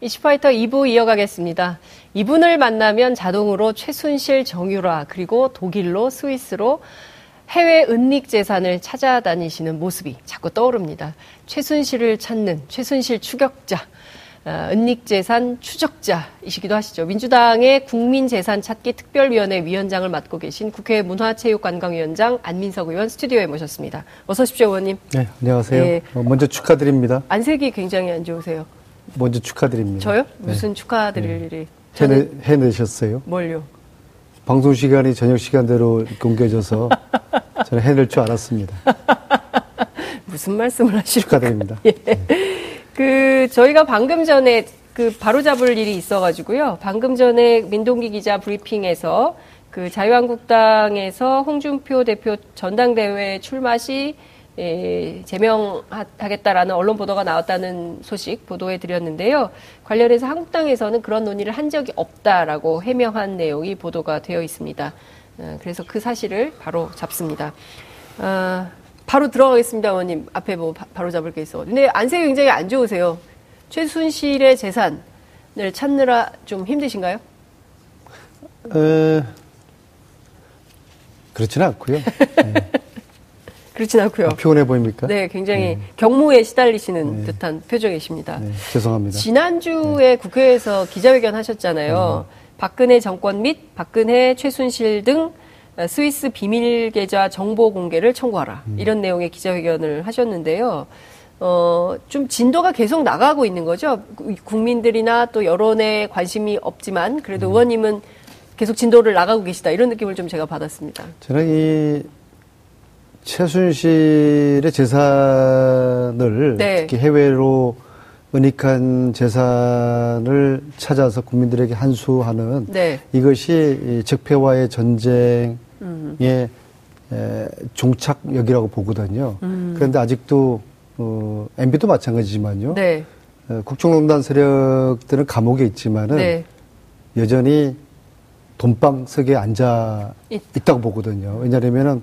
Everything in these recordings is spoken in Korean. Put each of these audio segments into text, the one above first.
이슈파이터 2부 이어가겠습니다. 이분을 만나면 자동으로 최순실 정유라 그리고 독일로 스위스로 해외 은닉 재산을 찾아다니시는 모습이 자꾸 떠오릅니다. 최순실을 찾는 최순실 추격자, 어, 은닉 재산 추적자이시기도 하시죠. 민주당의 국민재산 찾기 특별위원회 위원장을 맡고 계신 국회 문화체육관광위원장 안민석 의원 스튜디오에 모셨습니다. 어서 오십시오, 의원님. 네, 안녕하세요. 네. 먼저 축하드립니다. 안색이 굉장히 안 좋으세요. 먼저 축하드립니다. 저요? 네. 무슨 축하드릴 네. 일이? 해내, 해내셨어요? 뭘요? 방송 시간이 저녁 시간대로 공개져서 저는 해낼 줄 알았습니다. 무슨 말씀을 하시는 축하드립니다. 예. 그 저희가 방금 전에 그 바로 잡을 일이 있어가지고요. 방금 전에 민동기 기자 브리핑에서 그 자유한국당에서 홍준표 대표 전당대회 출마 시 예, 제명하겠다라는 언론 보도가 나왔다는 소식 보도해 드렸는데요. 관련해서 한국당에서는 그런 논의를 한 적이 없다라고 해명한 내용이 보도가 되어 있습니다. 어, 그래서 그 사실을 바로 잡습니다. 어, 바로 들어가겠습니다, 의원님. 앞에 뭐 바 로 잡을 게 있어. 근데 안색이 굉장히 안 좋으세요. 최순실의 재산을 찾느라 좀 힘드신가요? 에, 그렇지는 않고요. 네. 그렇진 않고요. 아, 피곤해 보입니까? 네, 굉장히 네. 경무에 시달리시는 네. 듯한 표정이십니다. 네, 죄송합니다. 지난주에 네. 국회에서 기자회견 하셨잖아요. 음. 박근혜 정권 및 박근혜 최순실 등 스위스 비밀 계좌 정보 공개를 청구하라. 음. 이런 내용의 기자회견을 하셨는데요. 어, 좀 진도가 계속 나가고 있는 거죠. 국민들이나 또 여론에 관심이 없지만 그래도 음. 의원님은 계속 진도를 나가고 계시다. 이런 느낌을 좀 제가 받았습니다. 저는 이 최순실의 재산을 네. 특히 해외로 은닉한 재산을 찾아서 국민들에게 한수하는 네. 이것이 적폐와의 전쟁의 음. 에, 종착역이라고 보거든요. 음. 그런데 아직도 어, MB도 마찬가지지만요. 네. 어, 국정농단 세력들은 감옥에 있지만은 네. 여전히 돈방석에 앉아 있. 있다고 보거든요. 왜냐하면은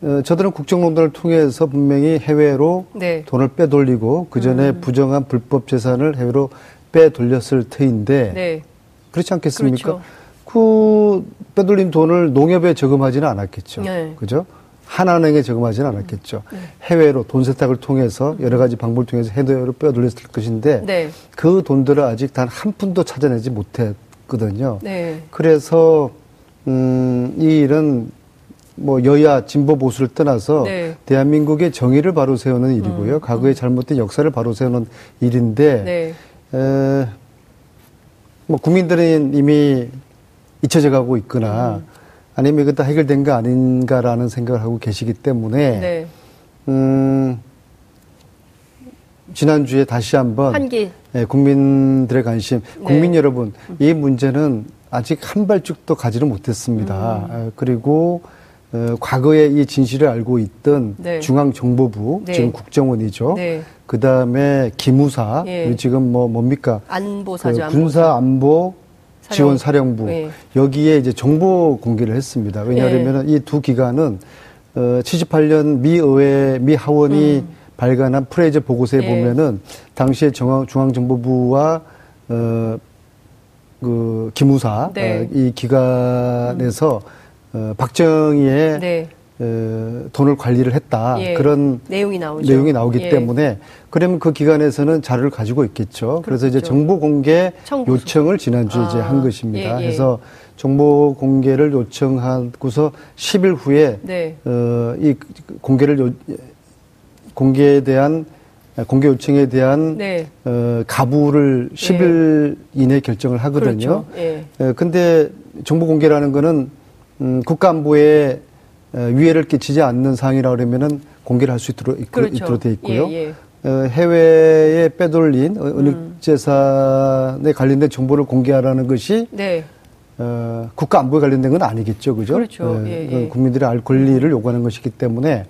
어, 저들은 국정농단을 통해서 분명히 해외로 네. 돈을 빼돌리고 그 전에 음. 부정한 불법 재산을 해외로 빼돌렸을 터인데 네. 그렇지 않겠습니까? 그렇죠. 그 빼돌린 돈을 농협에 저금하지는 않았겠죠. 네. 그죠? 하나은행에 저금하지는 않았겠죠. 네. 해외로 돈 세탁을 통해서 여러 가지 방법을 통해서 해외로 빼돌렸을 것인데 네. 그 돈들을 아직 단 한 푼도 찾아내지 못했거든요. 네. 그래서 음, 이 일은 뭐 여야 진보 보수를 떠나서 네. 대한민국의 정의를 바로 세우는 일이고요. 음. 과거의 잘못된 역사를 바로 세우는 일인데 네. 에, 뭐 국민들은 이미 잊혀져 가고 있거나 음. 아니면 이거 다 해결된 거 아닌가라는 생각을 하고 계시기 때문에 네. 음, 지난주에 다시 한번 한기. 예, 국민들의 관심, 네. 국민 여러분, 이 문제는 아직 한 발짝도 가지를 못했습니다. 음. 그리고 어, 과거에 이 진실을 알고 있던 네. 중앙정보부, 네. 지금 국정원이죠. 네. 그 다음에 기무사, 예. 지금 뭐 뭡니까? 안보사죠. 그 군사 안보 지원 사령부 네. 여기에 이제 정보 공개를 했습니다. 왜냐하면 네. 이두 기관은 어, 78년 미 의회 미 하원이 음. 발간한 프레이저 보고서에 네. 보면은 당시에 중앙 중앙정보부와 어, 그 기무사 네. 어, 이 기관에서 음. 어, 박정희의 네. 어, 돈을 관리를 했다 예. 그런 내용이 나오죠. 내용이 나오기 예. 때문에 그러면 그 기관에서는 자료를 가지고 있겠죠. 그렇죠. 그래서 이제 정보 공개 요청을 지난주에 아. 이제 한 것입니다. 예, 예, 그래서 정보 공개를 요청하고서 10일 후에 네. 어, 이 공개를 요, 공개에 대한 공개 요청에 대한 네. 어, 가부를 10일 예. 이내 결정을 하거든요. 그렇죠. 예. 어, 근데 정보 공개라는 거는 음, 국가안보에 위해를 끼치지 않는 사항이라 그러면은 공개를 할 수 있도록, 그렇죠. 있도록 돼 있고요. 예, 예. 어, 해외에 빼돌린 은닉재산에 음. 관련된 정보를 공개하라는 것이 네. 어, 국가 안보에 관련된 건 아니겠죠, 그죠? 그렇죠. 어, 예, 예. 국민들의 알 권리를 요구하는 것이기 때문에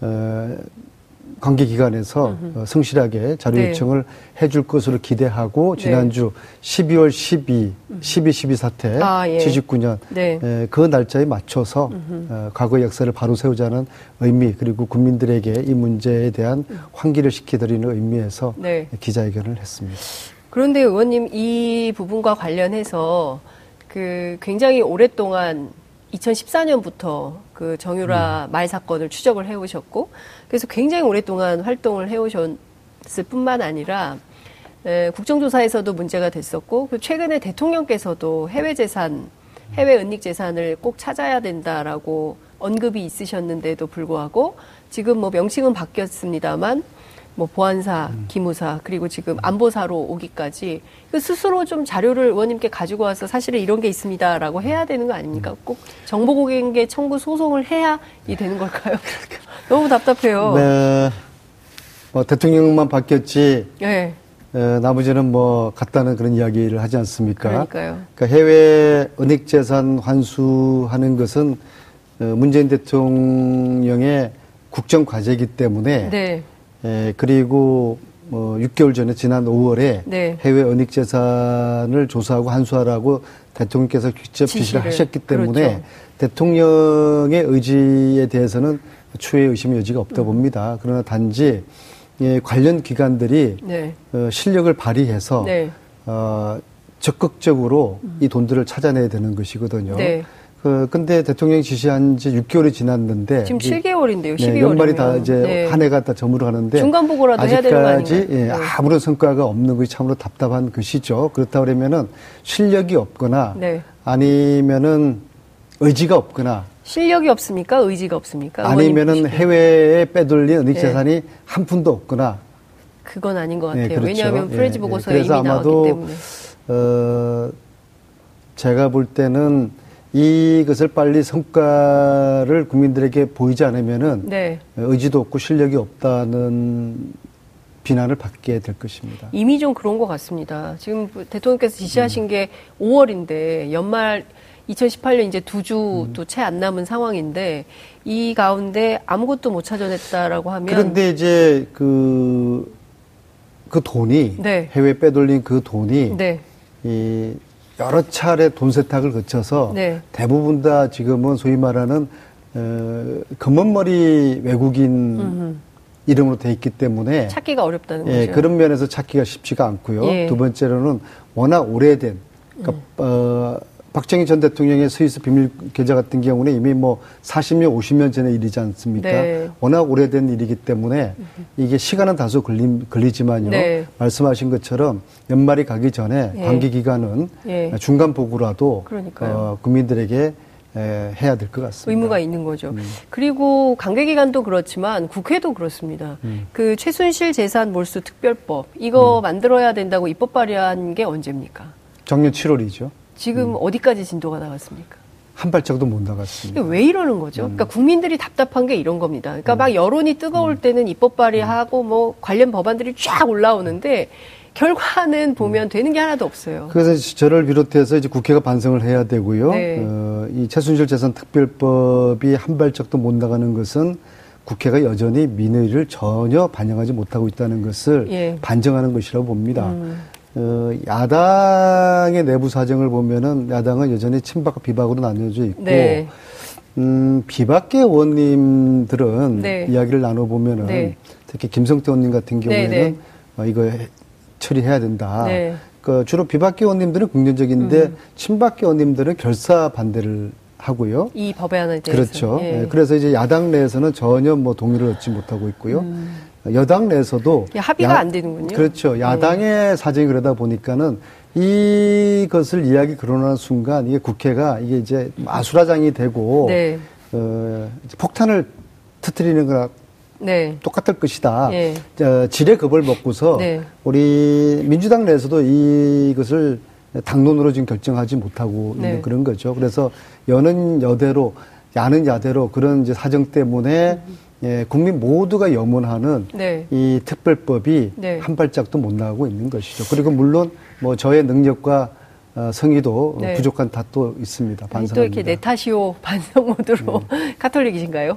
어, 관계기관에서 어, 성실하게 자료 네. 요청을 해줄 것으로 기대하고 네. 지난주 네. 12월 12, 12, 12 사태 아, 예. 79년 네. 에, 그 날짜에 맞춰서 어, 과거의 역사를 바로 세우자는 의미 그리고 국민들에게 이 문제에 대한 음. 환기를 시켜드리는 의미에서 네. 기자회견을 했습니다. 그런데 의원님 이 부분과 관련해서 그 굉장히 오랫동안 2014년부터 그 정유라 음. 말 사건을 추적을 해오셨고 그래서 굉장히 오랫동안 활동을 해오셨을 뿐만 아니라 에, 국정조사에서도 문제가 됐었고 그 최근에 대통령께서도 해외 재산, 해외 은닉 재산을 꼭 찾아야 된다라고 언급이 있으셨는데도 불구하고 지금 뭐 명칭은 바뀌었습니다만 뭐 보안사, 음. 기무사 그리고 지금 안보사로 오기까지 그 스스로 좀 자료를 의원님께 가지고 와서 사실은 이런 게 있습니다라고 해야 되는 거 아닙니까? 음. 꼭 정보공개 청구 소송을 해야 이 되는 걸까요? 너무 답답해요. 네. 뭐 대통령만 바뀌었지. 네. 에, 나머지는 뭐 같다는 그런 이야기를 하지 않습니까? 그러니까요. 그러니까 해외 은닉재산 환수하는 것은 어, 문재인 대통령의 국정 과제이기 때문에 네. 에, 그리고 뭐 6개월 전에 지난 5월에 네. 해외 은닉 재산을 조사하고 환수하라고 대통령께서 직접 지시를, 하셨기 때문에 그렇죠. 대통령의 의지에 대해서는 추후의 의심의 여지가 없다 음. 봅니다. 그러나 단지 예, 관련 기관들이 네. 어, 실력을 발휘해서 네. 어, 적극적으로 음. 이 돈들을 찾아내야 되는 것이거든요. 네. 그 근데 대통령이 지시한 지 6개월이 지났는데 지금 7개월인데요. 12개월. 네, 연말이 다 이제 네. 한 해가 다 저물어 가는데 중간 보고라도 해야 되는 거 아닌가요? 예, 네. 아무런 성과가 없는 것이 참으로 답답한 것이죠. 그렇다 그러면은 실력이 없거나 네. 아니면은 의지가 없거나 실력이 없습니까? 의지가 없습니까? 아니면은 해외에 빼돌린 은닉 네. 재산이 한 푼도 없거나 그건 아닌 것 같아요. 그렇죠. 왜냐하면 프레지 보고서에 이미 나왔기 때문에. 어, 제가 볼 때는 이것을 빨리 성과를 국민들에게 보이지 않으면은 네. 의지도 없고 실력이 없다는 비난을 받게 될 것입니다. 이미 좀 그런 것 같습니다. 지금 대통령께서 지시하신 음. 게 5월인데 연말 2018년 이제 두 주도 음. 채안 남은 상황인데 이 가운데 아무것도 못 찾아냈다라고 하면 그런데 이제 그그 그 돈이 네. 해외 빼돌린 그 돈이 네. 이 여러 차례 돈 세탁을 거쳐서 네. 대부분 다 지금은 소위 말하는 어, 검은머리 외국인 음흠. 이름으로 돼 있기 때문에 찾기가 어렵다는 예, 거죠. 그런 면에서 찾기가 쉽지가 않고요. 예. 두 번째로는 워낙 오래된 그러니까 음. 어, 박정희 전 대통령의 스위스 비밀 계좌 같은 경우는 이미 뭐 40년, 50년 전의 일이지 않습니까? 네. 워낙 오래된 일이기 때문에 이게 시간은 다소 걸리, 걸리지만요. 네. 말씀하신 것처럼 연말이 가기 전에 예. 단기 기간은 예. 중간 보고라도 어, 국민들에게 에, 해야 될 것 같습니다. 의무가 있는 거죠. 음. 그리고 관계기관도 그렇지만 국회도 그렇습니다. 음. 그 최순실 재산 몰수 특별법 이거 음. 만들어야 된다고 입법 발의한 게 언제입니까? 작년 7월이죠. 지금 음. 어디까지 진도가 나갔습니까? 한 발짝도 못 나갔습니다. 왜 이러는 거죠? 음. 그러니까 국민들이 답답한 게 이런 겁니다. 그러니까 음. 막 여론이 뜨거울 음. 때는 입법 발의하고 뭐 관련 법안들이 쫙 올라오는데 결과는 보면 되는 게 하나도 없어요. 그래서 저를 비롯해서 이제 국회가 반성을 해야 되고요. 네. 어, 이 최순실 재산 특별법이 한 발짝도 못 나가는 것은 국회가 여전히 민의를 전혀 반영하지 못하고 있다는 것을 예. 반증하는 것이라고 봅니다. 음. 어, 야당의 내부 사정을 보면은 야당은 여전히 친박과 비박으로 나뉘어져 있고 네. 음, 비박계 의원님들은 네. 이야기를 나눠보면은 네. 특히 김성태 의원님 같은 네, 경우에는 네. 어, 이거 처리해야 된다. 네. 그 주로 비박계 의원님들은 긍정적인데 음. 친박계 의원님들은 결사 반대를 하고요. 이 법안에 대해서. 그렇죠. 예. 그래서 이제 야당 내에서는 전혀 뭐 동의를 얻지 못하고 있고요. 음. 여당 내에서도 합의가 야, 안 되는군요. 그렇죠. 야당의 네. 사정이 그러다 보니까는 이것을 이야기 거론하는 순간 이게 국회가 이게 이제 아수라장이 되고 네. 어, 폭탄을 터트리는 거나 네. 똑같을 것이다. 네. 저, 지뢰 겁을 먹고서 네. 우리 민주당 내에서도 이것을 당론으로 지금 결정하지 못하고 있는 네. 그런 거죠. 그래서 여는 여대로 야는 야대로 그런 이제 사정 때문에 음. 예, 국민 모두가 염원하는 네. 이 특별법이 네. 한 발짝도 못 나가고 있는 것이죠. 그리고 물론 뭐 저의 능력과 어, 성의도 네. 부족한 탓도 있습니다. 반성합니다. 또 이렇게 내 탓이오 반성 모드로 네. 카톨릭이신가요?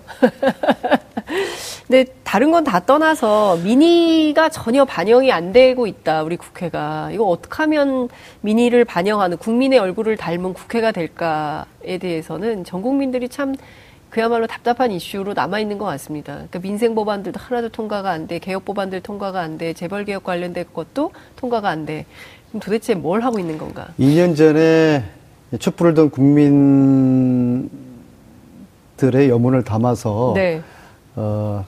근데 다른 건 다 떠나서 민의가 전혀 반영이 안 되고 있다. 우리 국회가 이거 어떻게 하면 민의를 반영하는 국민의 얼굴을 닮은 국회가 될까에 대해서는 전 국민들이 참 그야말로 답답한 이슈로 남아 있는 것 같습니다. 그러니까 민생 법안들도 하나도 통과가 안 돼, 개혁 법안들 통과가 안 돼, 재벌 개혁 관련된 것도 통과가 안 돼. 그럼 도대체 뭘 하고 있는 건가? 2년 전에 촛불을 든 국민들의 여문을 담아서 네. 어,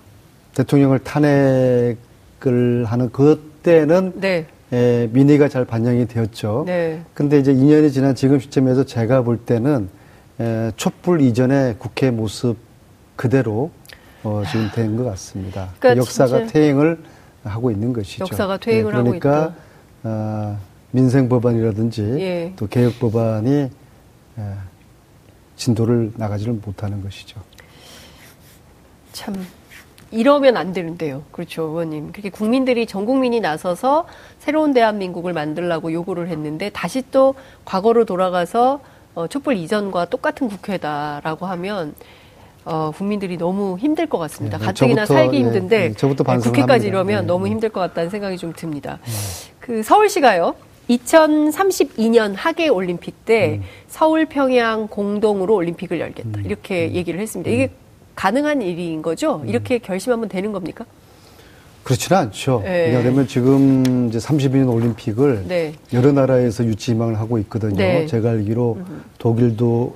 대통령을 탄핵을 하는 그때는 네. 에, 민의가 잘 반영이 되었죠. 네. 근데 이제 2년이 지난 지금 시점에서 제가 볼 때는 에, 촛불 이전의 국회 모습 그대로 어, 지금 된 것 같습니다. 그러니까 역사가 퇴행을 하고 있는 것이죠. 역사가 퇴행을 네, 그러니까, 하고 있다. 어, 민생 법안이라든지 예. 또 개혁 법안이 에, 진도를 나가지를 못하는 것이죠. 참 이러면 안 되는데요. 그렇죠, 의원님. 그렇게 국민들이 전 국민이 나서서 새로운 대한민국을 만들라고 요구를 했는데 다시 또 과거로 돌아가서 어, 촛불 이전과 똑같은 국회다라고 하면 어, 국민들이 너무 힘들 것 같습니다. 네, 가뜩이나 저부터, 살기 예, 힘든데 네, 네, 국회까지 이러면 네, 너무 힘들 것 같다는 생각이 좀 듭니다. 네. 그 서울시가요. 2032년 하계 올림픽 때 음. 서울 평양 공동으로 올림픽을 열겠다. 음. 이렇게 음. 얘기를 했습니다. 이게 음. 가능한 일인 거죠? 음. 이렇게 결심 하면 되는 겁니까? 그렇지는 않죠. 네. 왜냐하면 지금 이제 32년 올림픽을 네. 여러 나라에서 유치 희망을 하고 있거든요. 네. 제가 알기로 음. 독일도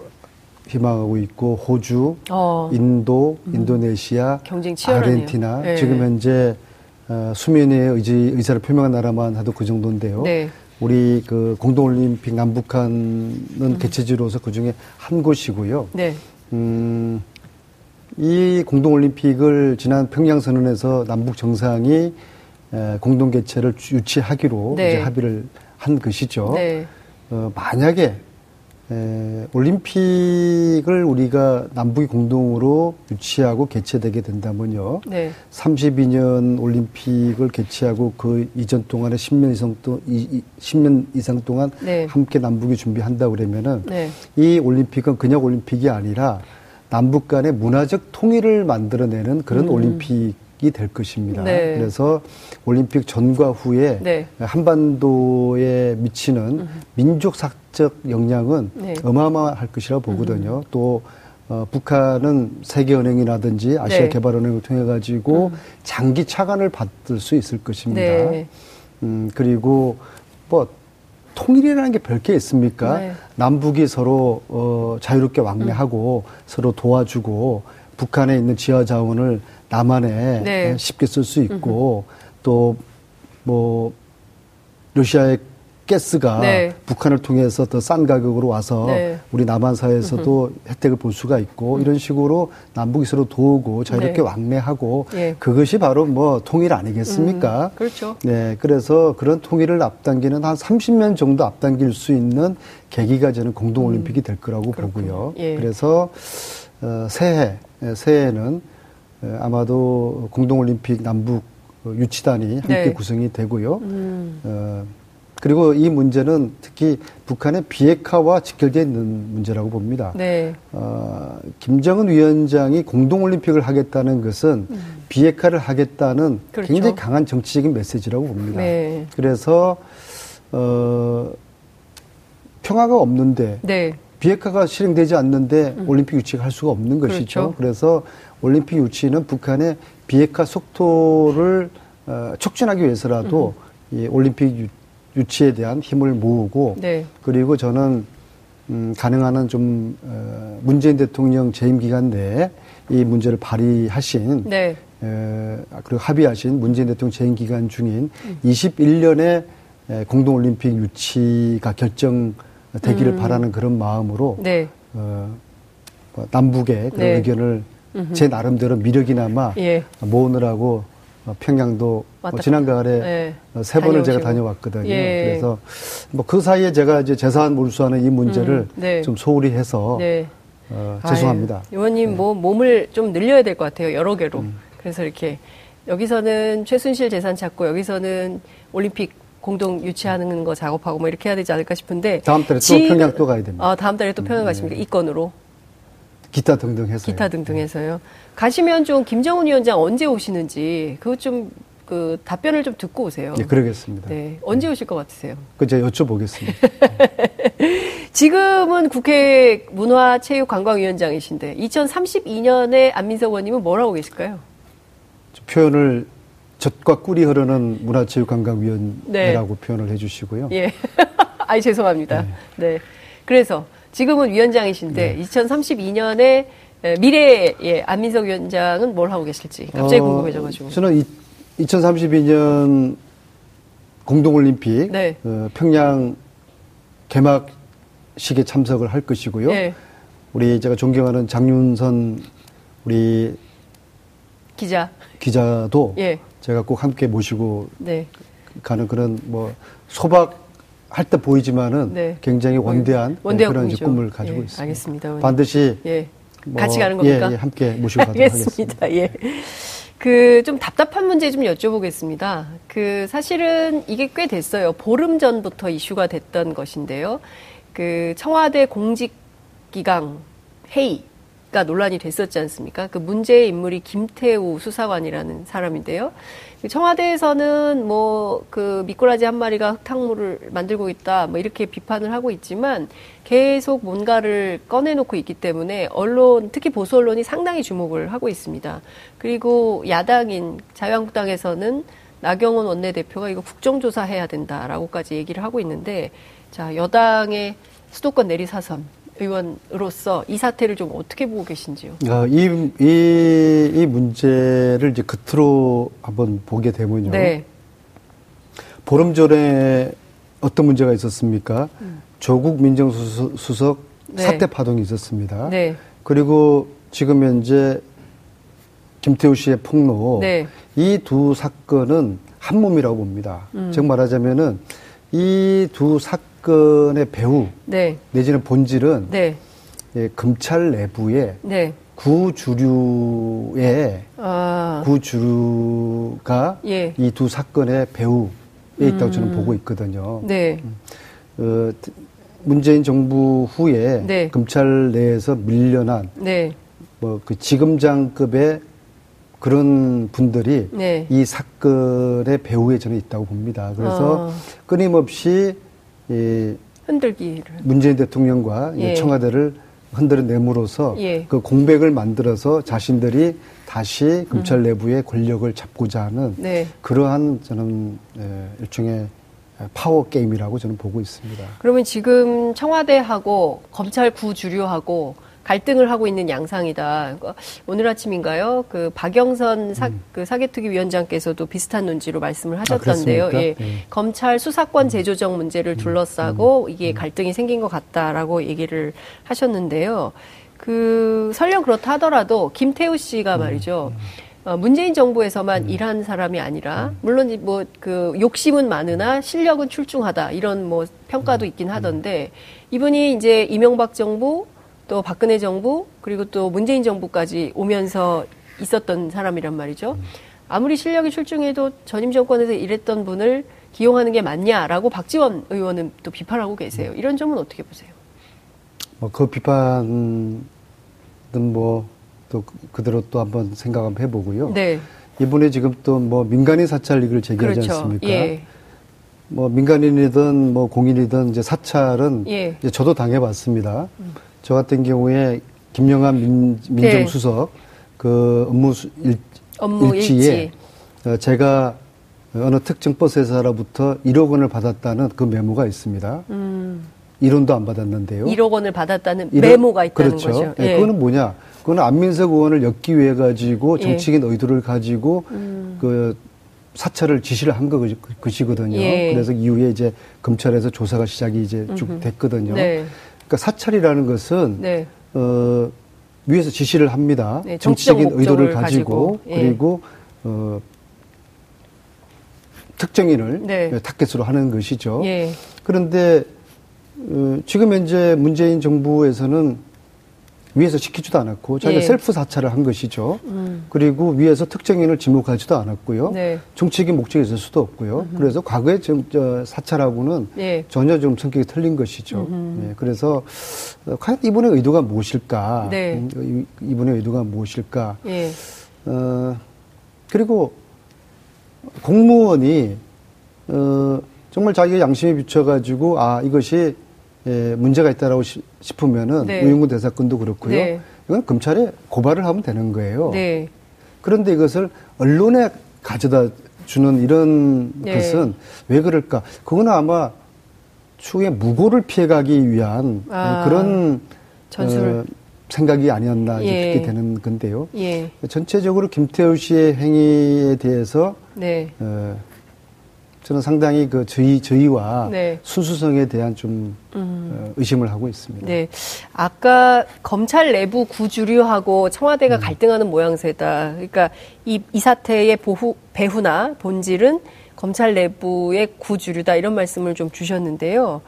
희망하고 있고 호주, 어. 인도, 음. 인도네시아, 아르헨티나 네. 지금 현재 어, 수면에 의지 의사를 표명한 나라만 해도 그 정도인데요. 네. 우리 그 공동 올림픽 남북한은 음. 개최지로서 그 중에 한 곳이고요. 네. 음, 이 공동올림픽을 지난 평양선언에서 남북 정상이 공동 개최를 유치하기로 네. 이제 합의를 한 것이죠. 네. 어, 만약에 에, 올림픽을 우리가 남북이 공동으로 유치하고 개최되게 된다면요. 네. 32년 올림픽을 개최하고 그 이전 동안에 10년 이상 또 10년 이상 동안 네. 함께 남북이 준비한다 그러면은 네. 이 올림픽은 그냥 올림픽이 아니라 남북 간의 문화적 통일을 만들어내는 그런 음. 올림픽이 될 것입니다. 네. 그래서 올림픽 전과 후에 네. 한반도에 미치는 음. 민족 사적 영향은 네. 어마어마할 것이라고 보거든요. 음. 또 어, 북한은 세계은행이라든지 아시아 네. 개발은행을 통해 가지고 음. 장기 차관을 받을 수 있을 것입니다. 네. 음, 그리고 뭐 통일이라는 게 별게 있습니까? 네. 남북이 서로 어, 자유롭게 왕래하고 음. 서로 도와주고 북한에 있는 지하 자원을 남한에 네. 쉽게 쓸 수 있고 또 뭐 러시아의 가스가 네. 북한을 통해서 더 싼 가격으로 와서 네. 우리 남한 사회에서도 으흠. 혜택을 볼 수가 있고 음. 이런 식으로 남북이 서로 도우고 자유롭게 네. 왕래하고 예. 그것이 바로 뭐 통일 아니겠습니까? 음, 그렇죠. 네, 그래서 그런 통일을 앞당기는 한 30년 정도 앞당길 수 있는 계기가 저는 공동 올림픽이 될 거라고 그 보고요. 예. 그래서 어, 새해 새해는 아마도 공동 올림픽 남북 유치단이 함께 네. 구성이 되고요. 음. 어, 그리고 이 문제는 특히 북한의 비핵화와 직결되어 있는 문제라고 봅니다. 네. 어, 김정은 위원장이 공동올림픽을 하겠다는 것은 음. 비핵화를 하겠다는 그렇죠. 굉장히 강한 정치적인 메시지라고 봅니다. 네. 그래서 어, 평화가 없는데 네. 비핵화가 실행되지 않는데 음. 올림픽 유치가 할 수가 없는 것이죠. 그렇죠. 그래서 올림픽 유치는 북한의 비핵화 속도를 어, 촉진하기 위해서라도 음. 이 올림픽 유, 유치에 대한 힘을 모으고 네. 그리고 저는 음, 가능한 한 좀 어, 문재인 대통령 재임 기간 내에 이 문제를 발의하신 네. 에, 그리고 합의하신 문재인 대통령 재임 기간 중인 음. 21년에 에, 공동올림픽 유치가 결정되기를 음. 바라는 그런 마음으로 네. 어, 뭐 남북의 그런 네. 의견을. 제 나름대로 미력이나마 예. 모으느라고 어, 평양도 뭐 지난 가을에 네. 세 번을. 제가 다녀왔거든요. 예. 그래서 뭐 그 사이에 제가 이제 재산 몰수하는 이 문제를 음, 네. 좀 소홀히 해서 네. 어, 죄송합니다. 아유, 의원님 네. 뭐 몸을 좀 늘려야 될 것 같아요. 여러 개로. 음. 그래서 이렇게 여기서는 최순실 재산 찾고 여기서는 올림픽 공동 유치하는 거 작업하고 뭐 이렇게 해야 되지 않을까 싶은데 다음 달에 지... 또 평양 또 가야 됩니다. 아, 다음 달에 또 평양 음, 가십니까? 이 건으로. 기타 등등 해서 기타 등등 해서요. 가시면 좀 김정은 위원장 언제 오시는지 그거 좀그 답변을 좀 듣고 오세요. 네, 그러겠습니다. 네. 언제 오실 것 같으세요? 그 제가 여쭤보겠습니다. 지금은 국회 문화체육관광위원장이신데 2032년에 안민석 의원님은 뭘 하고 계실까요? 표현을 젖과 꿀이 흐르는 문화체육관광위원회라고 네. 표현을 해주시고요. 예. 아이 죄송합니다. 네. 네. 그래서 지금은 위원장이신데 네. 2032년에 미래의 안민석 위원장은 뭘 하고 계실지 갑자기 어, 궁금해져가지고. 저는 이, 2032년 공동올림픽 네. 어, 평양 개막식에 참석을 할 것이고요. 네. 우리 제가 존경하는 장윤선 우리 기자 기자도 예. 제가 꼭 함께 모시고 네. 가는 그런 뭐 소박 할 때 보이지만은 네. 굉장히 원대한, 원대한 그런 꿈을 가지고 예. 있습니다. 알겠습니다. 반드시 예. 뭐 같이 가는 겁니까? 예, 예, 함께 모시고 가도록 하겠습니다. 예. 그 좀 답답한 문제 좀 여쭤보겠습니다. 그 사실은 이게 꽤 됐어요. 보름 전부터 이슈가 됐던 것인데요. 그 청와대 공직 기강 회의 가 논란이 됐었지 않습니까? 그 문제의 인물이 김태우 수사관이라는 사람인데요. 청와대에서는 뭐 그 미꾸라지 한 마리가 흙탕물을 만들고 있다 뭐 이렇게 비판을 하고 있지만 계속 뭔가를 꺼내놓고 있기 때문에 언론 특히 보수 언론이 상당히 주목을 하고 있습니다. 그리고 야당인 자유한국당에서는 나경원 원내대표가 이거 국정조사해야 된다라고까지 얘기를 하고 있는데 자 여당의 수도권 내리사선 의원으로서 이 사태를 좀 어떻게 보고 계신지요? 아, 이, 이, 이 문제를 이제 끝으로 한번 보게 되면요. 네. 보름 전에 어떤 문제가 있었습니까? 음. 조국 민정수석 네. 사태 파동이 있었습니다. 네. 그리고 지금 현재 김태우 씨의 폭로 네. 이두 사건은 한 몸이라고 봅니다. 음. 즉 말하자면은 이 두 사건 사건의 배후 네. 내지는 본질은 네. 예, 검찰 내부에 네. 구주류의 아. 구주류가 예. 이두 사건의 배후에 있다고 음. 저는 보고 있거든요. 네. 음. 어, 문재인 정부 후에 네. 검찰 내에서 밀려난 네. 뭐그 지검장급의 그런 분들이 네. 이 사건의 배후에 저는 있다고 봅니다. 그래서 어. 끊임없이 이 흔들기를 문재인 대통령과 예. 청와대를 흔들어내므로써 예. 그 공백을 만들어서 자신들이 다시 검찰 음. 내부의 권력을 잡고자 하는 네. 그러한 저는 일종의 파워 게임이라고 저는 보고 있습니다. 그러면 지금 청와대하고 검찰 구주류하고 갈등을 하고 있는 양상이다. 그러니까 오늘 아침인가요? 그 박영선 사, 음. 그 사개특위 위원장께서도 비슷한 논지로 말씀을 아, 하셨던데요. 아, 예. 네. 검찰 수사권 음. 재조정 문제를 음. 둘러싸고 음. 이게 갈등이 생긴 것 같다라고 얘기를 하셨는데요. 그 설령 그렇다 하더라도 김태우 씨가 말이죠. 어, 문재인 정부에서만 음. 일한 사람이 아니라 물론 뭐 그 욕심은 많으나 실력은 출중하다 이런 뭐 평가도 있긴 하던데 이분이 이제 이명박 정부 또 박근혜 정부 그리고 또 문재인 정부까지 오면서 있었던 사람이란 말이죠. 아무리 실력이 출중해도 전임 정권에서 일했던 분을 기용하는 게 맞냐라고 박지원 의원은 또 비판하고 계세요. 이런 점은 어떻게 보세요? 뭐그 비판은 뭐 또 그대로 또 한번 생각 한번 해보고요. 네. 이번에 지금 또 뭐 민간인 사찰리그를 제기하지 그렇죠. 않습니까? 예. 뭐 민간인이든 뭐 공인이든 이제 사찰은 예. 이제 저도 당해봤습니다. 음. 저 같은 경우에 김영한 민, 민정수석 네. 그 업무 일, 업무 일지에 일지. 어, 제가 어느 특정 버스 회사로부터 1억 원을 받았다는 그 메모가 있습니다. 음. 1원도 안 받았는데요. 1억 원을 받았다는 1억, 메모가 있다는 그렇죠. 거죠. 예. 네, 그거는 뭐냐? 그거는 안민석 의원을 엮기 위해 가지고 예. 정치적인 예. 의도를 가지고 음. 그 사찰을 지시를 한 것이거든요. 예. 그래서 이후에 이제 검찰에서 조사가 시작이 이제 쭉 됐거든요. 네. 그러니까 사찰이라는 것은 네. 어, 위에서 지시를 합니다. 네, 정치적인 의도를 가지고, 가지고. 예. 그리고 어, 특정인을 네. 타겟으로 하는 것이죠. 예. 그런데 어, 지금 현재 문재인 정부에서는 위에서 시키지도 않았고 자기가 예. 셀프 사찰을 한 것이죠. 음. 그리고 위에서 특정인을 지목하지도 않았고요. 네. 정치적인 목적이 있을 수도 없고요. 음흠. 그래서 과거에 좀 사찰하고는 예. 전혀 좀 성격이 틀린 것이죠. 예. 그래서 어, 과연 이분의 의도가 무엇일까? 네. 음, 이분의 의도가 무엇일까? 예. 어, 그리고 공무원이 어, 정말 자기가 양심에 비춰가지고 아 이것이 예, 문제가 있다라고 시, 싶으면은 네. 우윤구 대사건도 그렇고요. 네. 이건 검찰에 고발을 하면 되는 거예요. 네. 그런데 이것을 언론에 가져다 주는 이런 네. 것은 왜 그럴까? 그건 아마 추후에 무고를 피해가기 위한 아, 그런 전술 어, 생각이 아니었나 예. 이렇게 되는 건데요. 예. 전체적으로 김태우 씨의 행위에 대해서 네. 어, 저는 상당히 그 저희 저희와 네. 순수성에 대한 좀 음. 어, 의심을 하고 있습니다. 네, 아까 검찰 내부 구주류하고 청와대가 음. 갈등하는 모양새다. 그러니까 이, 이 사태의 보후 배후나 본질은 검찰 내부의 구주류다 이런 말씀을 좀 주셨는데요.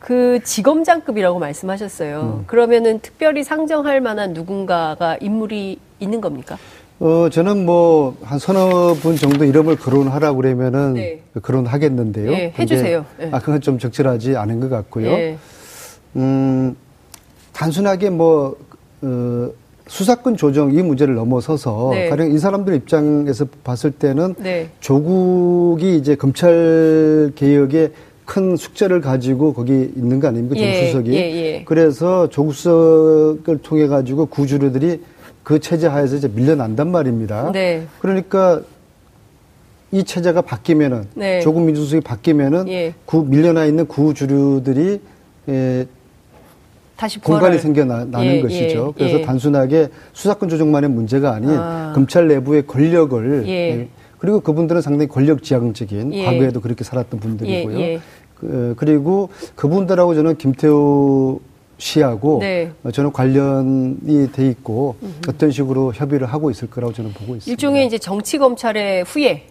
그 지검장급이라고 말씀하셨어요. 음. 그러면은 특별히 상정할 만한 누군가가 인물이 있는 겁니까? 어, 저는 뭐, 한 서너 분 정도 이름을 거론하라고 그러면은, 네. 거론하겠는데요. 네, 해주세요. 네. 아, 그건 좀 적절하지 않은 것 같고요. 네. 음, 단순하게 뭐, 어, 수사권 조정 이 문제를 넘어서서 네. 가령 이 사람들 입장에서 봤을 때는 네. 조국이 이제 검찰 개혁에 큰 숙제를 가지고 거기 있는 거 아닙니까? 예, 조국 수석이. 예, 예. 그래서 조국 수석을 통해 가지고 구주류들이 그 체제 하에서 이제 밀려난단 말입니다. 네. 그러니까 이 체제가 바뀌면은 네. 조국 민주수석이 바뀌면은 예. 구 밀려나 있는 구주류들이 예, 다시 공간이 생겨나는 예, 것이죠. 예, 그래서 예. 단순하게 수사권 조정만의 문제가 아닌 아. 검찰 내부의 권력을 예. 예. 그리고 그분들은 상당히 권력 지향적인 과거에도 그렇게 살았던 분들이고요. 그, 그리고 그분들하고 저는 김태우 시하고 네. 저는 관련이 돼 있고. 어떤 식으로 협의를 하고 있을 거라고 저는 보고 있습니다. 일종의 이제 정치 검찰의 후예,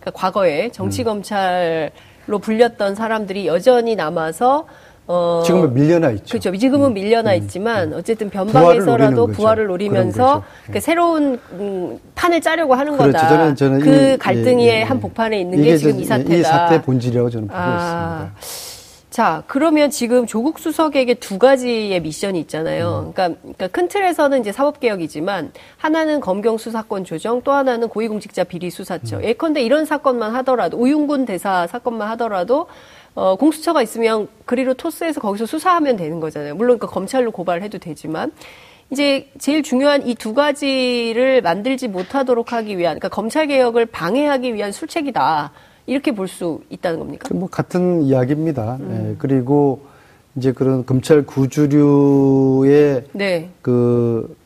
그러니까 과거에 정치 검찰로 불렸던 사람들이 여전히 남아서 어, 지금은 밀려나 있죠. 그렇죠. 지금은 음. 밀려나 음. 있지만 어쨌든 변방에서라도 부활을 노리면서 그러니까 새로운 음, 판을 짜려고 하는 그렇죠. 거다. 저는, 저는 그 이, 갈등의 예, 예, 한 복판에 있는 게 지금 이 사태다. 이 사태 본질이라고 저는 보고 아. 있습니다. 자, 그러면 지금 조국 수석에게 두 가지의 미션이 있잖아요. 음. 그러니까, 그러니까 큰 틀에서는 이제 사법개혁이지만 하나는 검경 수사권 조정, 또 하나는 고위공직자 비리 수사처. 음. 예컨대 이런 사건만 하더라도 우윤군 대사 사건만 하더라도 어, 공수처가 있으면 그리로 토스해서 거기서 수사하면 되는 거잖아요. 물론 그 검찰로 고발해도 되지만 이제 제일 중요한 이 두 가지를 만들지 못하도록 하기 위한 그러니까 검찰 개혁을 방해하기 위한 술책이다. 이렇게 볼 수 있다는 겁니까? 뭐 같은 이야기입니다. 음. 네, 그리고 이제 그런 검찰 구주류의 네. 그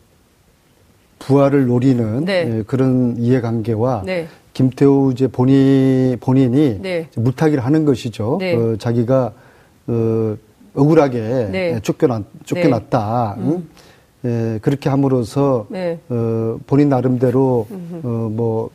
부활을 노리는 네. 네, 그런 이해관계와 네. 김태우 이제 본인 본인이 네. 물타기를 하는 것이죠. 네. 어, 자기가 어, 억울하게 쫓겨났 쫓겨났다. 음. 응? 예, 그렇게 함으로써 어, 본인 나름대로 어, 뭐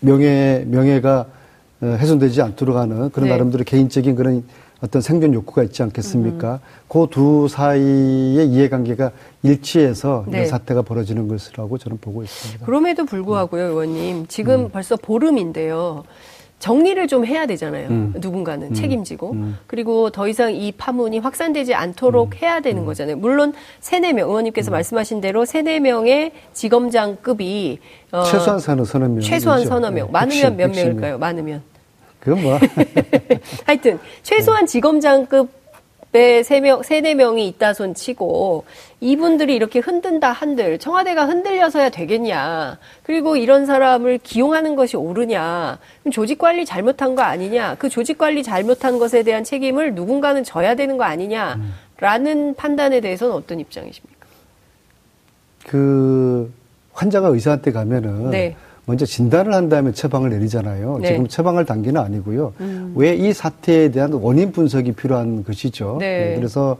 명예 명예가 어, 훼손되지 않도록 하는 그런 네. 나름대로 개인적인 그런 어떤 생존 욕구가 있지 않겠습니까? 음. 그두 사이의 이해관계가 일치해서 네. 이런 사태가 벌어지는 것이라고 저는 보고 있습니다. 그럼에도 불구하고요, 의원님. 지금 음. 벌써 보름인데요. 정리를 좀 해야 되잖아요. 음. 누군가는 음. 책임지고. 음. 그리고 더 이상 이 파문이 확산되지 않도록 음. 해야 되는 음. 거잖아요. 물론 세네 명 의원님께서 음. 말씀하신 대로 세네 명의 지검장급이 어, 최소한 서너, 서너 명. 최소한 서너 명. 네. 많으면 몇 명일까요? 많으면. 그건 뭐. 하여튼, 최소한 지검장급의 세 명, 세네 명이 있다 손 치고, 이분들이 이렇게 흔든다 한들, 청와대가 흔들려서야 되겠냐. 그리고 이런 사람을 기용하는 것이 옳으냐. 그럼 조직 관리 잘못한 거 아니냐. 그 조직 관리 잘못한 것에 대한 책임을 누군가는 져야 되는 거 아니냐. 라는 판단에 대해서는 어떤 입장이십니까? 그, 환자가 의사한테 가면은. 네. 먼저 진단을 한 다음에 처방을 내리잖아요. 네. 지금 처방을 단계는 아니고요. 음. 왜이 사태에 대한 원인 분석이 필요한 것이죠. 네. 네. 그래서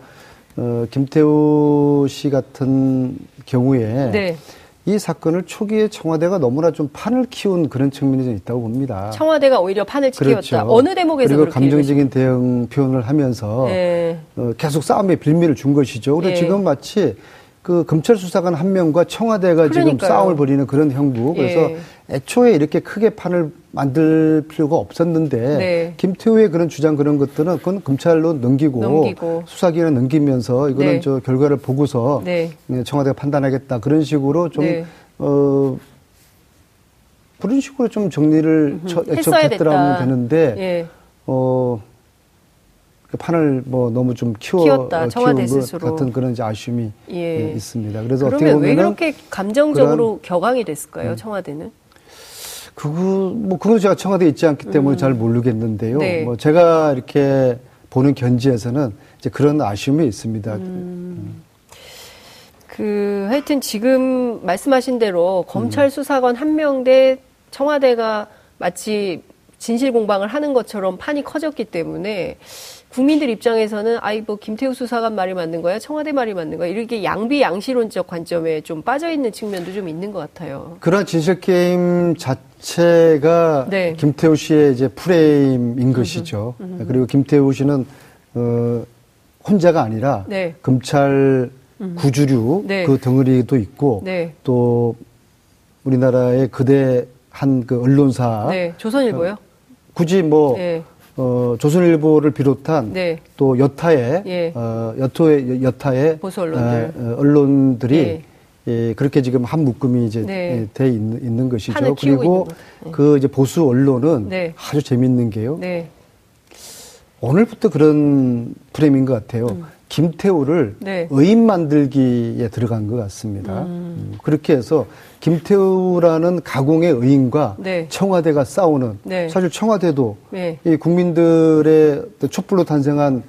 어, 김태우 씨 같은 경우에 네. 이 사건을 초기에 청와대가 너무나 좀 판을 키운 그런 측면이 좀 있다고 봅니다. 청와대가 오히려 판을 그렇죠. 키웠다. 어느 대목에서 그리고 감정적인 대응 표현을 하면서 네. 어, 계속 싸움에 빌미를 준 것이죠. 그리고 네. 지금 마치 그 검찰 수사관 한 명과 청와대가 그러니까요. 지금 싸움을 벌이는 그런 형국. 그래서 예. 애초에 이렇게 크게 판을 만들 필요가 없었는데 네. 김태우의 그런 주장 그런 것들은 그건 검찰로 넘기고, 넘기고. 수사기관에 넘기면서 이거는 네. 저 결과를 보고서 네. 네 청와대가 판단하겠다 그런 식으로 좀 네. 어. 그런 식으로 좀 정리를 애초에 했더라면 되는데 예. 어그 판을 뭐 너무 좀 키워 키웠다, 청와대 스스로 같은 그런 아쉬움이 예. 예. 있습니다. 그래서 어떻게 보면 왜 그렇게 감정적으로 격앙이 됐을까요? 음. 청와대는? 그거 뭐 그건 제가 청와대에 있지 않기 때문에 음. 잘 모르겠는데요. 네. 뭐 제가 이렇게 보는 견지에서는 이제 그런 아쉬움이 있습니다. 음. 그 하여튼 지금 말씀하신 대로 검찰 음. 수사관 한 명 대 청와대가 마치 진실 공방을 하는 것처럼 판이 커졌기 때문에 국민들 입장에서는 아이 뭐 김태우 수사관 말이 맞는 거야 청와대 말이 맞는 거야 이렇게 양비 양실론적 관점에 좀 빠져 있는 측면도 좀 있는 것 같아요. 그런 진실 게임 자체 가 네. 김태우 씨의 이제 프레임인 것이죠. 음흠. 그리고 김태우 씨는 어 혼자가 아니라 네. 검찰 구주류 네. 그 덩어리도 있고 네. 또 우리나라의 그대 한 그 언론사 네. 조선일보요. 어, 굳이 뭐 네. 어, 조선일보를 비롯한 네. 또 여타의 예. 어, 여토의 여타의 보수 언론들. 어, 언론들이 예. 예, 그렇게 지금 한 묶음이 이제 네. 예, 돼 있는, 있는 것이죠. 그리고 그 이제 보수 언론은 네. 아주 재밌는 게요. 네. 오늘부터 그런 프레임인 것 같아요. 음. 김태우를 네. 의인 만들기에 들어간 것 같습니다. 음. 음. 그렇게 해서 김태우라는 가공의 의인과 네. 청와대가 싸우는 네. 사실 청와대도 네. 이 국민들의 촛불로 탄생한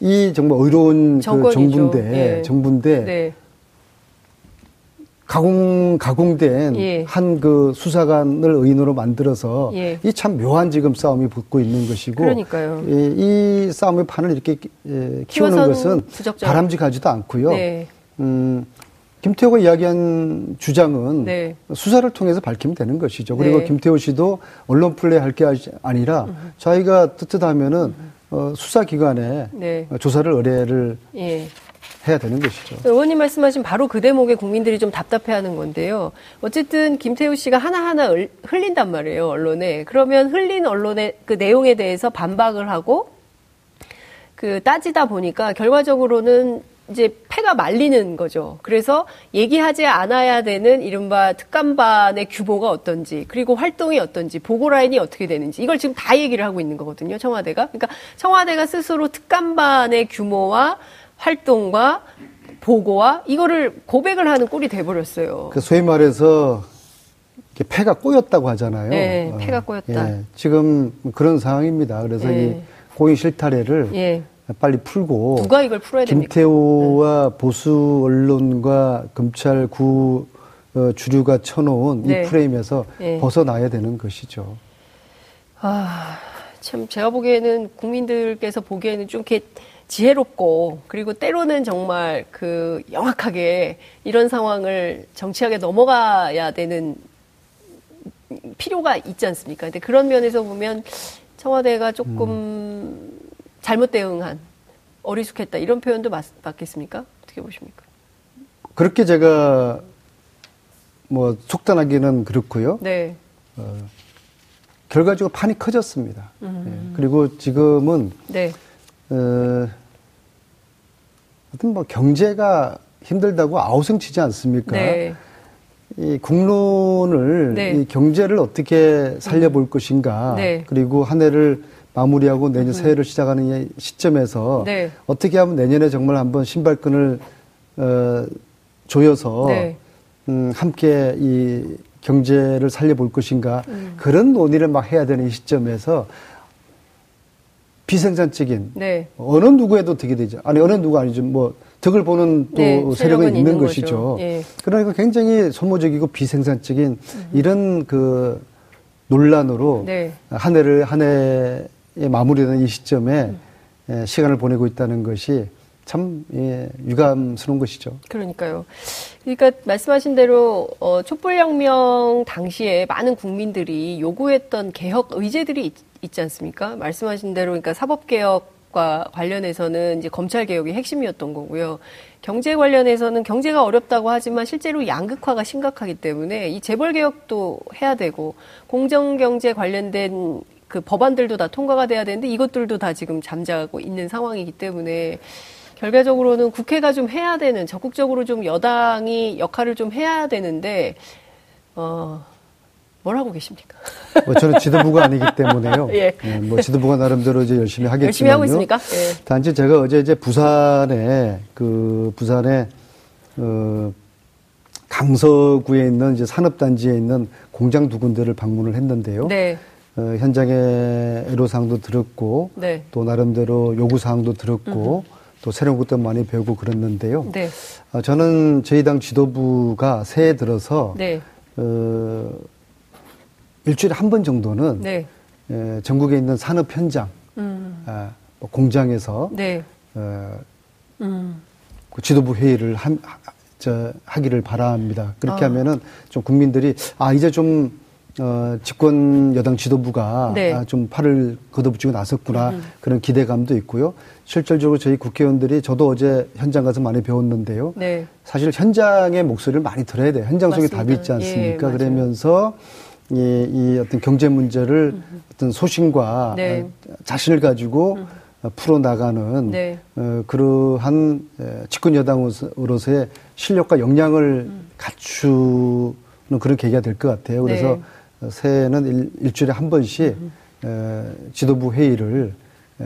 이 정말 의로운 그 정부인데 네. 정부인데 네. 가공 가공된 예. 한그 수사관을 의인으로 만들어서 예. 이참 묘한 지금 싸움이 붙고 있는 것이고 그러니까요. 이, 이 싸움의 판을 이렇게 예, 키우는 것은 부적절. 바람직하지도 않고요. 네. 음, 김태호가 이야기한 주장은 네. 수사를 통해서 밝히면 되는 것이죠. 그리고 네. 김태호 씨도 언론 플레이 할 게 아니라 음. 자기가 뜻하면은 음. 어, 수사기관에 네. 조사를 의뢰를 예. 해야 되는 것이죠. 의원님 말씀하신 바로 그 대목에 국민들이 좀 답답해하는 건데요. 어쨌든 김태우 씨가 하나하나 흘린단 말이에요 언론에. 그러면 흘린 언론의 그 내용에 대해서 반박을 하고 그 따지다 보니까 결과적으로는 이제 패가 말리는 거죠. 그래서 얘기하지 않아야 되는 이른바 특감반의 규모가 어떤지, 그리고 활동이 어떤지, 보고 라인이 어떻게 되는지, 이걸 지금 다 얘기를 하고 있는 거거든요, 청와대가. 그러니까 청와대가 스스로 특감반의 규모와 활동과 보고와 이거를 고백을 하는 꼴이 돼버렸어요. 그 소위 말해서 폐가 꼬였다고 하잖아요. 네, 폐가 어, 꼬였다. 예, 지금 그런 상황입니다. 그래서 네. 이 고인 실타래를 예. 빨리 풀고 누가 이걸 풀어야 됩니까? 김태호와 네. 보수 언론과 검찰 구 어, 주류가 쳐놓은 네. 이 프레임에서 네. 벗어나야 되는 것이죠. 아, 참 제가 보기에는 국민들께서 보기에는 좀 이렇게 지혜롭고 그리고 때로는 정말 그 영악하게 이런 상황을 정치하게 넘어가야 되는 필요가 있지 않습니까? 근데 그런 면에서 보면 청와대가 조금 음. 잘못 대응한 어리숙했다 이런 표현도 맞, 맞겠습니까? 어떻게 보십니까? 그렇게 제가 뭐 속단하기는 그렇고요. 네. 어, 결과적으로 판이 커졌습니다. 음. 네. 그리고 지금은 네. 어, 하여튼 뭐 경제가 힘들다고 아우성 치지 않습니까? 네. 이 국론을 네. 이 경제를 어떻게 살려볼 음. 것인가 네. 그리고 한 해를 마무리하고 내년 음. 새해를 시작하는 시점에서 네. 어떻게 하면 내년에 정말 한번 신발끈을 어, 조여서 네. 음, 함께 이 경제를 살려볼 것인가 음. 그런 논의를 막 해야 되는 시점에서 비생산적인 네. 어느 누구에도 득이 되죠. 아니 어느 누구 아니죠. 뭐 덕을 보는 또 네, 세력은 있는, 있는 것이죠. 예. 그러니까 굉장히 소모적이고 비생산적인 음. 이런 그 논란으로 네. 한 해를 한 해에 마무리되는 이 시점에 음. 예, 시간을 보내고 있다는 것이 참 예, 유감스러운 것이죠. 그러니까요. 그러니까 말씀하신 대로 어, 촛불혁명 당시에 많은 국민들이 요구했던 개혁 의제들이 있, 있지 않습니까? 말씀하신 대로 그러니까 사법개혁과 관련해서는 이제 검찰 개혁이 핵심이었던 거고요. 경제 관련해서는 경제가 어렵다고 하지만 실제로 양극화가 심각하기 때문에 이 재벌 개혁도 해야 되고 공정 경제 관련된 그 법안들도 다 통과가 돼야 되는데 이것들도 다 지금 잠자고 있는 상황이기 때문에 결과적으로는 국회가 좀 해야 되는 적극적으로 좀 여당이 역할을 좀 해야 되는데 어 뭘 하고 계십니까? 뭐 저는 지도부가 아니기 때문에요. 예. 예. 뭐 지도부가 나름대로 이제 열심히 하겠지만 열심히 하고 있습니까? 예. 단지 제가 어제 이제 부산에 그 부산에 어 강서구에 있는 이제 산업단지에 있는 공장 두 군데를 방문을 했는데요. 네. 어, 현장의 애로사항도 들었고 네. 또 나름대로 요구사항도 들었고 음흠. 또 새로운 것도 많이 배우고 그랬는데요. 네. 어, 저는 저희 당 지도부가 새해 들어서 네. 어, 일주일에 한 번 정도는 네. 에, 전국에 있는 산업 현장, 음. 아, 뭐 공장에서 네. 어, 음. 그 지도부 회의를 한, 저, 하기를 바랍니다. 그렇게 아. 하면은 좀 국민들이 아 이제 좀 어, 집권 여당 지도부가 네. 아, 좀 팔을 걷어붙이고 나섰구나 음. 그런 기대감도 있고요. 실질적으로 저희 국회의원들이 저도 어제 현장 가서 많이 배웠는데요. 네. 사실 현장의 목소리를 많이 들어야 돼요. 현장 속에 답이 있지 않습니까? 예, 그러면서 이, 이 어떤 경제 문제를 음. 어떤 소신과 네. 자신을 가지고 음. 풀어 나가는 네. 어, 그러한 집권 여당으로서의 실력과 역량을 음. 갖추는 그런 계기가 될 것 같아요. 그래서 네. 새해는 일, 주일에한 번씩 음. 지도부 회의를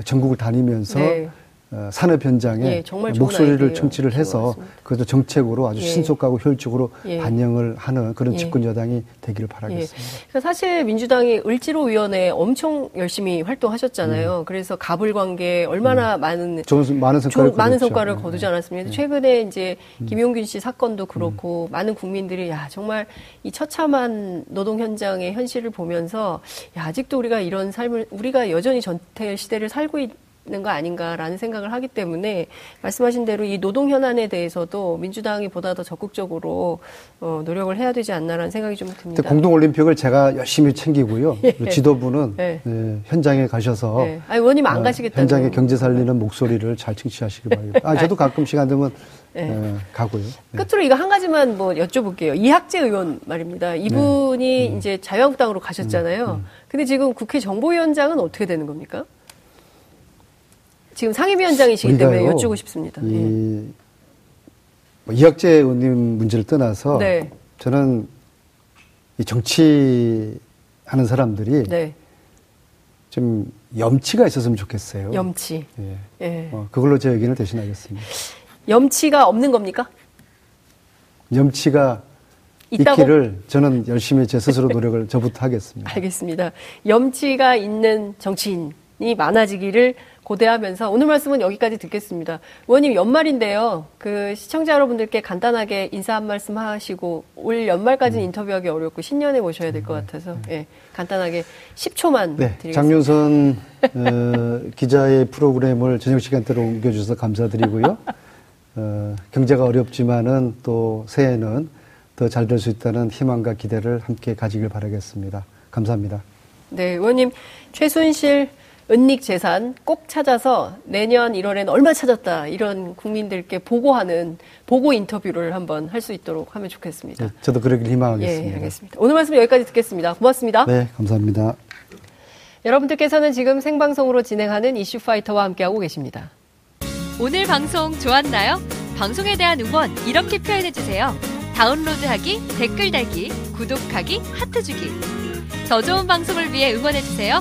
전국을 다니면서 네. 어, 산업 현장에 예, 목소리를 청취를 해서 그것도 정책으로 아주 예. 신속하고 효율적으로 예. 반영을 하는 그런 예. 집권 여당이 되기를 바라겠습니다. 예. 사실 민주당이 을지로위원회 엄청 열심히 활동하셨잖아요. 음. 그래서 가불 관계 얼마나 음. 많은 좋은 많은 성과를 조, 많은 성과를 네. 거두지 않았습니까? 네. 최근에 이제 음. 김용균 씨 사건도 그렇고 음. 많은 국민들이 야 정말 이 처참한 노동 현장의 현실을 보면서 야 아직도 우리가 이런 삶을 우리가 여전히 전태 시대를 살고 있있 는거 아닌가라는 생각을 하기 때문에 말씀하신 대로 이 노동 현안에 대해서도 민주당이 보다 더 적극적으로 어, 노력을 해야 되지 않나라는 생각이 좀 듭니다. 공동 올림픽을 제가 열심히 챙기고요. 예. 지도부는 네. 네, 현장에 가셔서 네. 아니, 의원님 안 어, 가시겠다고 현장의 경제 살리는 목소리를 잘 청취하시기 바랍니다. 아, 저도 가끔 시간 되면 네. 어, 가고요. 네. 끝으로 이거 한 가지만 뭐 여쭤볼게요. 이학재 의원 말입니다. 이분이 네. 음. 이제 자유한국당으로 가셨잖아요. 음. 음. 근데 지금 국회 정보위원장은 어떻게 되는 겁니까? 지금 상임위원장이시기 때문에 여쭈고 싶습니다. 이, 예. 뭐 이학재 의원님 문제를 떠나서 네. 저는 이 정치하는 사람들이 네. 좀 염치가 있었으면 좋겠어요. 염치. 예. 예. 어, 그걸로 제 의견을 대신하겠습니다. 염치가 없는 겁니까? 염치가 있다고? 있기를 저는 열심히 제 스스로 노력을 저부터 하겠습니다. 알겠습니다. 염치가 있는 정치인이 많아지기를 고대하면서 오늘 말씀은 여기까지 듣겠습니다. 의원님 연말인데요. 그 시청자 여러분들께 간단하게 인사 한 말씀 하시고 올 연말까지는 음. 인터뷰하기 어렵고 신년에 모셔야 될것 음, 네. 같아서 예, 간단하게 10초만 네, 드리겠습니다. 장윤선 어, 기자의 프로그램을 저녁 시간대로 옮겨주셔서 감사드리고요. 어, 경제가 어렵지만은 또 새해는 더 잘 될 수 있다는 희망과 기대를 함께 가지길 바라겠습니다. 감사합니다. 네, 의원님 최순실 은닉 재산 꼭 찾아서 내년 1월엔 얼마 찾았다 이런 국민들께 보고하는 보고 인터뷰를 한번 할 수 있도록 하면 좋겠습니다. 네, 저도 그러길 희망하겠습니다. 예, 알겠습니다. 오늘 말씀 여기까지 듣겠습니다. 고맙습니다. 네, 감사합니다. 여러분들께서는 지금 생방송으로 진행하는 이슈 파이터와 함께하고 계십니다. 오늘 방송 좋았나요? 방송에 대한 응원 이렇게 표현해 주세요. 다운로드하기, 댓글 달기, 구독하기, 하트 주기. 더 좋은 방송을 위해 응원해 주세요.